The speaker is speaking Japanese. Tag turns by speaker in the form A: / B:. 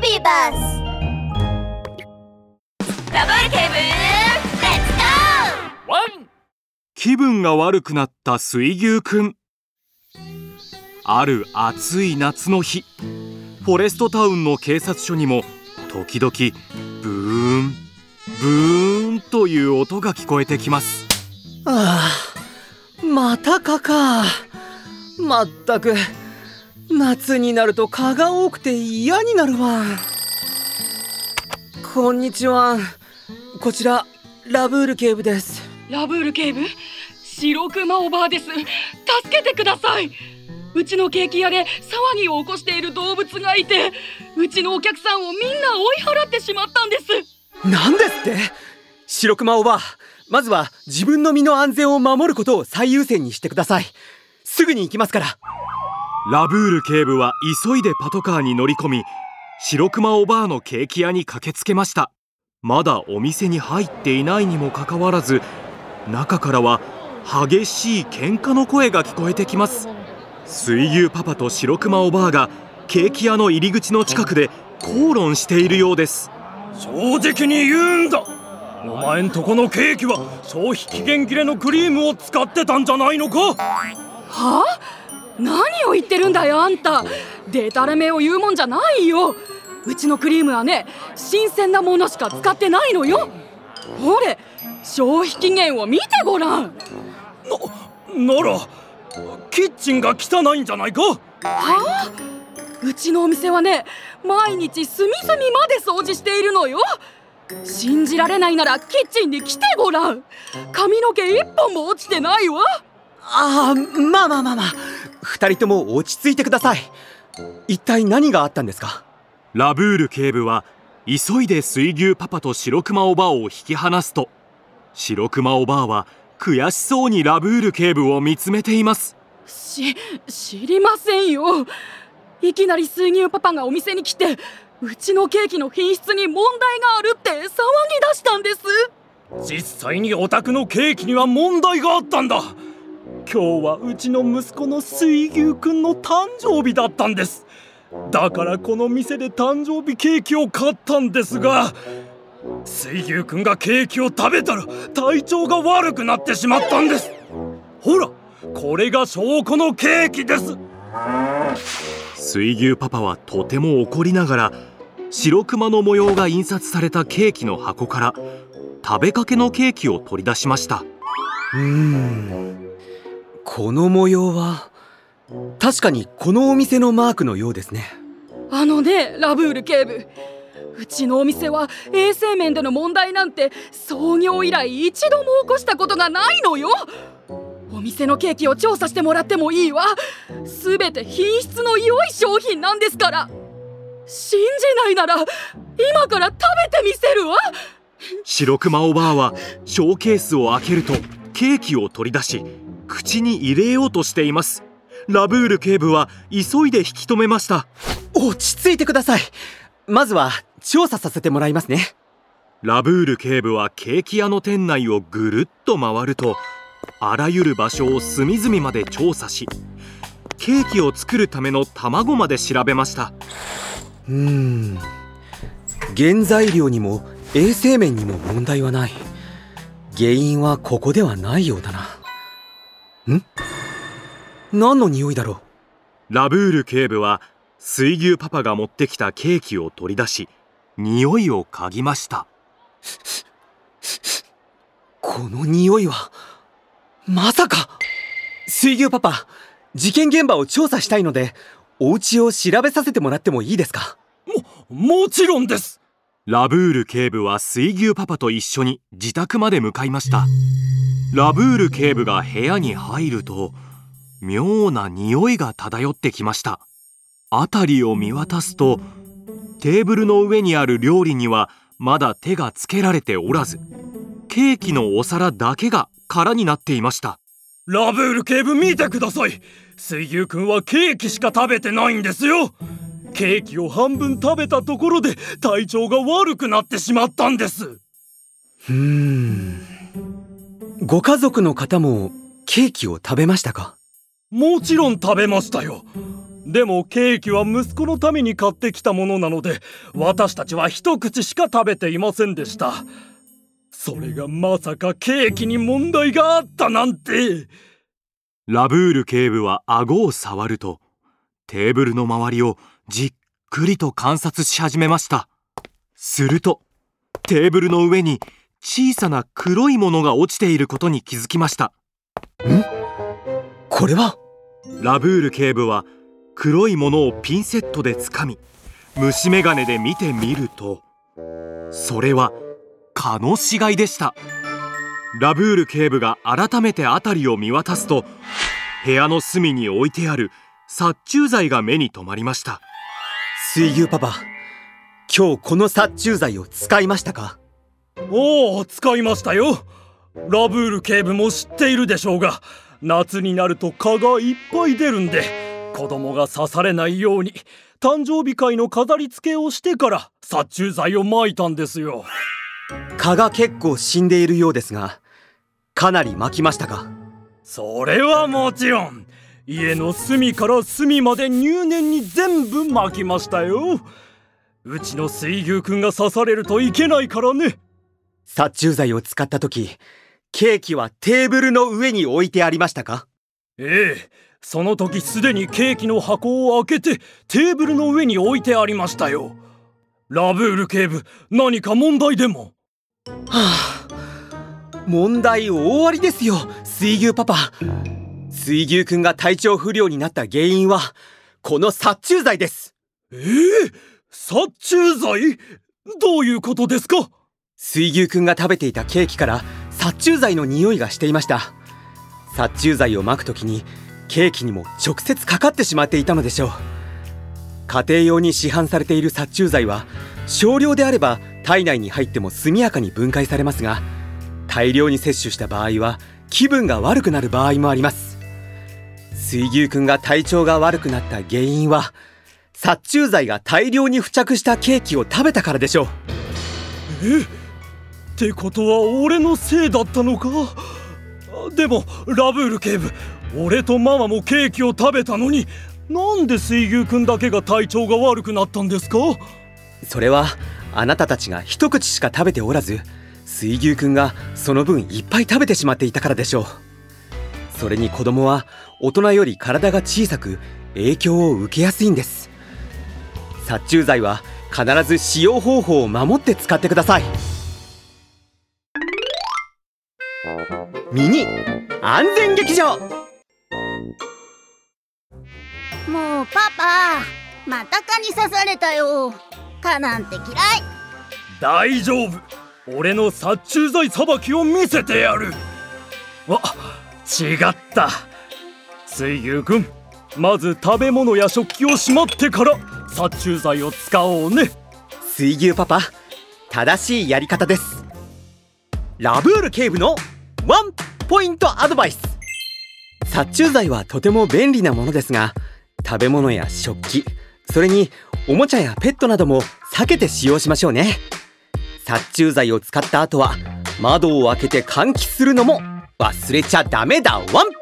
A: ビーバスダブルケーブルレッツゴー
B: ワン気分が悪くなった水牛くん。ある暑い夏の日。フォレストタウンの警察署にも時々ブーンブーンという音が聞こえてきます。
C: ああまた蚊か。まったく夏になると蚊が多くて嫌になるわ。こんにちは。こちらラブール警部です。
D: ラブール警部？白熊おばあです。助けてください。うちのケーキ屋で騒ぎを起こしている動物がいてうちのお客さんをみんな追い払ってしまったんです。
C: 何ですって？白熊おばあまずは自分の身の安全を守ることを最優先にしてください。すぐに行きますから
B: ラブール警部は急いでパトカーに乗り込み白熊おばあのケーキ屋に駆けつけました。まだお店に入っていないにもかかわらず中からは激しい喧嘩の声が聞こえてきます。水牛パパと白熊おばあがケーキ屋の入り口の近くで口論しているようです。
E: 正直に言うんだ。お前んとこのケーキは消費期限切れのクリームを使ってたんじゃないのか？
D: はあ？何を言ってるんだよあんた。デタラメを言うもんじゃないよ。うちのクリームはね新鮮なものしか使ってないのよ。ほれ消費期限を見てごらん。
E: なならキッチンが汚いんじゃないか？
D: はあ？うちのお店はね毎日隅々まで掃除しているのよ。信じられないならキッチンに来てごらん。髪の毛一本も落ちてないわ。
C: ああまあまあまあまあ二人とも落ち着いてください。一体何があったんですか？
B: ラブール警部は急いで水牛パパと白熊おばあを引き離すと。白熊おばあは悔しそうにラブール警部を見つめています。
D: し知りませんよ。いきなり水牛パパがお店に来てうちのケーキの品質に問題があるって騒ぎ出したんです。
E: 実際にお宅のケーキには問題があったんだ今日はうちの息子の水牛くんの誕生日だったんです。だからこの店で誕生日ケーキを買ったんですが水牛くんがケーキを食べたら体調が悪くなってしまったんです。ほらこれが証拠のケーキです。
B: 水牛パパはとても怒りながら白熊の模様が印刷されたケーキの箱から食べかけのケーキを取り出しました。
C: うーんこの模様は確かにこのお店のマークのようですね。
D: あのねラブール警部。うちのお店は衛生面での問題なんて創業以来一度も起こしたことがないのよ。お店のケーキを調査してもらってもいいわ。すべて品質の良い商品なんですから。信じないなら今から食べてみせるわ。
B: 白熊おばあはショーケースを開けるとケーキを取り出し口に入れようとしています。ラブール警部は急いで引き止めました。
C: 落ち着いてください。まずは調査させてもらいますね。
B: ラブール警部はケーキ屋の店内をぐるっと回るとあらゆる場所を隅々まで調査しケーキを作るための卵まで調べました。
C: うーん。原材料にも衛生面にも問題はない。原因はここではないようだなん？何の匂いだろ
B: ラブール警部は水牛パパが持ってきたケーキを取り出し匂いを嗅ぎました。
C: この匂いはまさか！水牛パパ事件現場を調査したいのでお家を調べさせてもらってもいいですか？
E: もちろんです！
B: ラブール警部は水牛パパと一緒に自宅まで向かいましたラブール警部が部屋に入ると妙な匂いが漂ってきました。辺りを見渡すとテーブルの上にある料理にはまだ手がつけられておらずケーキのお皿だけが空になっていました。
E: ラブール警部見てください。水牛くんはケーキしか食べてないんですよ。ケーキを半分食べたところで体調が悪くなってしまったんです。
C: うーんご家族の方もケーキを食べましたか？
E: もちろん食べましたよ。でもケーキは息子のために買ってきたものなので私たちは一口しか食べていませんでした。それがまさかケーキに問題があったなんて。
B: ラブール警部は顎を触るとテーブルの周りをじっくりと観察し始めました。するとテーブルの上に小さな黒いものが落ちていることに気づきました。
C: これは？
B: ラブール警部は黒いものをピンセットでつかみ虫眼鏡で見てみるとそれは蚊の死骸でした。ラブール警部が改めて辺りを見渡すと部屋の隅に置いてある殺虫剤が目に留まりました。
C: 水牛パパ今日この殺虫剤を使いましたか？
E: おお使いましたよ。ラブール警部も知っているでしょうが夏になると蚊がいっぱい出るんで子供が刺されないように誕生日会の飾り付けをしてから殺虫剤を撒いたんですよ。
C: 蚊が結構死んでいるようですがかなり巻きましたか？
E: それはもちろん家の隅から隅まで入念に全部巻きましたよ。うちの水牛くんが刺されるといけないからね
C: 殺虫剤を使った時ケーキはテーブルの上に置いてありましたか？
E: ええその時すでにケーキの箱を開けてテーブルの上に置いてありましたよ。ラブール警部何か問題でも？
C: はあ問題大ありですよ水牛パパ。水牛くんが体調不良になった原因はこの殺虫剤です。
E: ええ殺虫剤？どういうことですか？
C: 水牛くんが食べていたケーキから殺虫剤の匂いがしていました。殺虫剤をまくときにケーキにも直接かかってしまっていたのでしょう。家庭用に市販されている殺虫剤は少量であれば体内に入っても速やかに分解されますが大量に摂取した場合は気分が悪くなる場合もあります。水牛くんが体調が悪くなった原因は殺虫剤が大量に付着したケーキを食べたからでしょう。
E: えっ？ってことは俺のせいだったのか？でもラブール警部俺とママもケーキを食べたのになんで水牛くんだけが体調が悪くなったんですか？
C: それはあなたたちが一口しか食べておらず水牛くんがその分いっぱい食べてしまっていたからでしょう。それに子供は大人より体が小さく影響を受けやすいんです。殺虫剤は必ず使用方法を守って使ってください。ミニ安全劇場。
A: もうパパまた蚊に刺されたよ。蚊なんて嫌い。
E: 大丈夫。俺の殺虫剤さばきを見せてやる。わ違った。水牛くんまず食べ物や食器をしまってから殺虫剤を使おうね。
C: 水牛パパ正しいやり方です。ラブール警部のワンポイントアドバイス。殺虫剤はとても便利なものですが食べ物や食器それにおもちゃやペットなども避けて使用しましょうね。殺虫剤を使った後は窓を開けて換気するのも忘れちゃダメだ。ワン